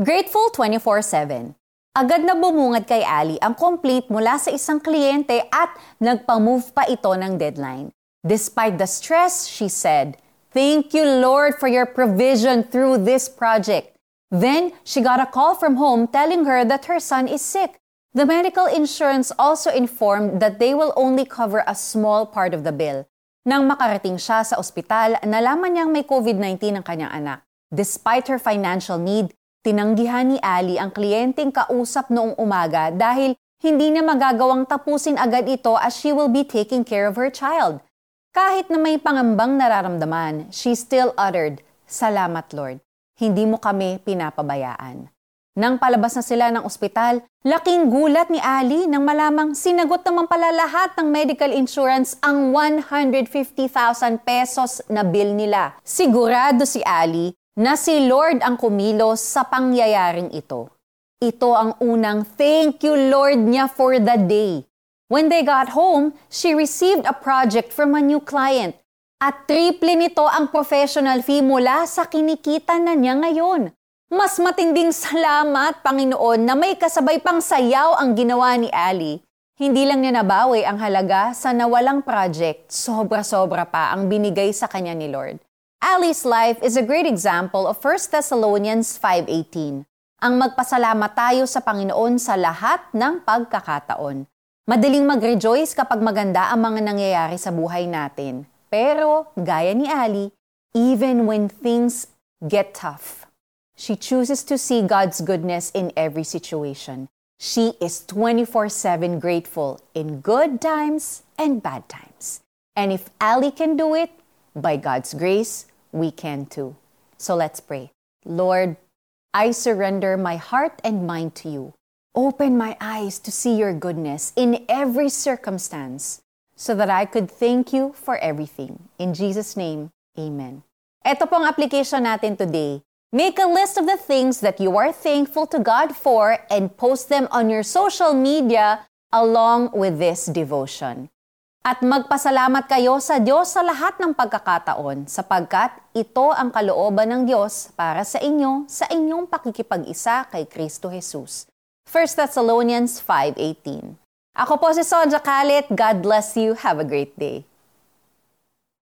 Grateful 24-7. Agad na bumungad kay Ali ang complete mula sa isang kliyente at nagpa-move pa ito ng deadline. Despite the stress, she said, Thank you, Lord, for your provision through this project. Then, she got a call from home telling her that her son is sick. The medical insurance also informed that they will only cover a small part of the bill. Nang makarating siya sa ospital, nalaman niyang may COVID-19 ang kanyang anak. Despite her financial need, Tinanggihan ni Ali ang kliyenteng kausap noong umaga dahil hindi na magagawang tapusin agad ito as she will be taking care of her child. Kahit na may pangambang nararamdaman, she still uttered, Salamat Lord, hindi mo kami pinapabayaan. Nang palabas na sila ng ospital, laking gulat ni Ali nang malamang sinagot naman pala lahat ng medical insurance ang 150,000 pesos na bill nila. Sigurado si Ali na si Lord ang kumilos sa pangyayaring ito. Ito ang unang thank you Lord niya for the day. When they got home, she received a project from a new client. At triple nito ang professional fee mula sa kinikita na niya ngayon. Mas matinding salamat, Panginoon, na may kasabay pang sayaw ang ginawa ni Ali. Hindi lang niya nabawi ang halaga sa nawalang project, sobra-sobra pa ang binigay sa kanya ni Lord. Ali's life is a great example of 1 Thessalonians 5.18. Ang magpasalamat tayo sa Panginoon sa lahat ng pagkakataon. Madaling mag-rejoice kapag maganda ang mga nangyayari sa buhay natin. Pero, gaya ni Ali, even when things get tough, she chooses to see God's goodness in every situation. She is 24-7 grateful in good times and bad times. And if Ali can do it, by God's grace, we can too. So let's pray. Lord, I surrender my heart and mind to you. Open my eyes to see your goodness in every circumstance so that I could thank you for everything. In Jesus' name, amen. Ito pong application natin today. Make a list of the things that you are thankful to God for and post them on your social media along with this devotion. At magpasalamat kayo sa Diyos sa lahat ng pagkakataon sapagkat ito ang kalooban ng Diyos para sa inyo sa inyong pakikipag-isa kay Kristo Jesus. 1 Thessalonians 5.18 Ako po si Sonja Kalit. God bless you. Have a great day.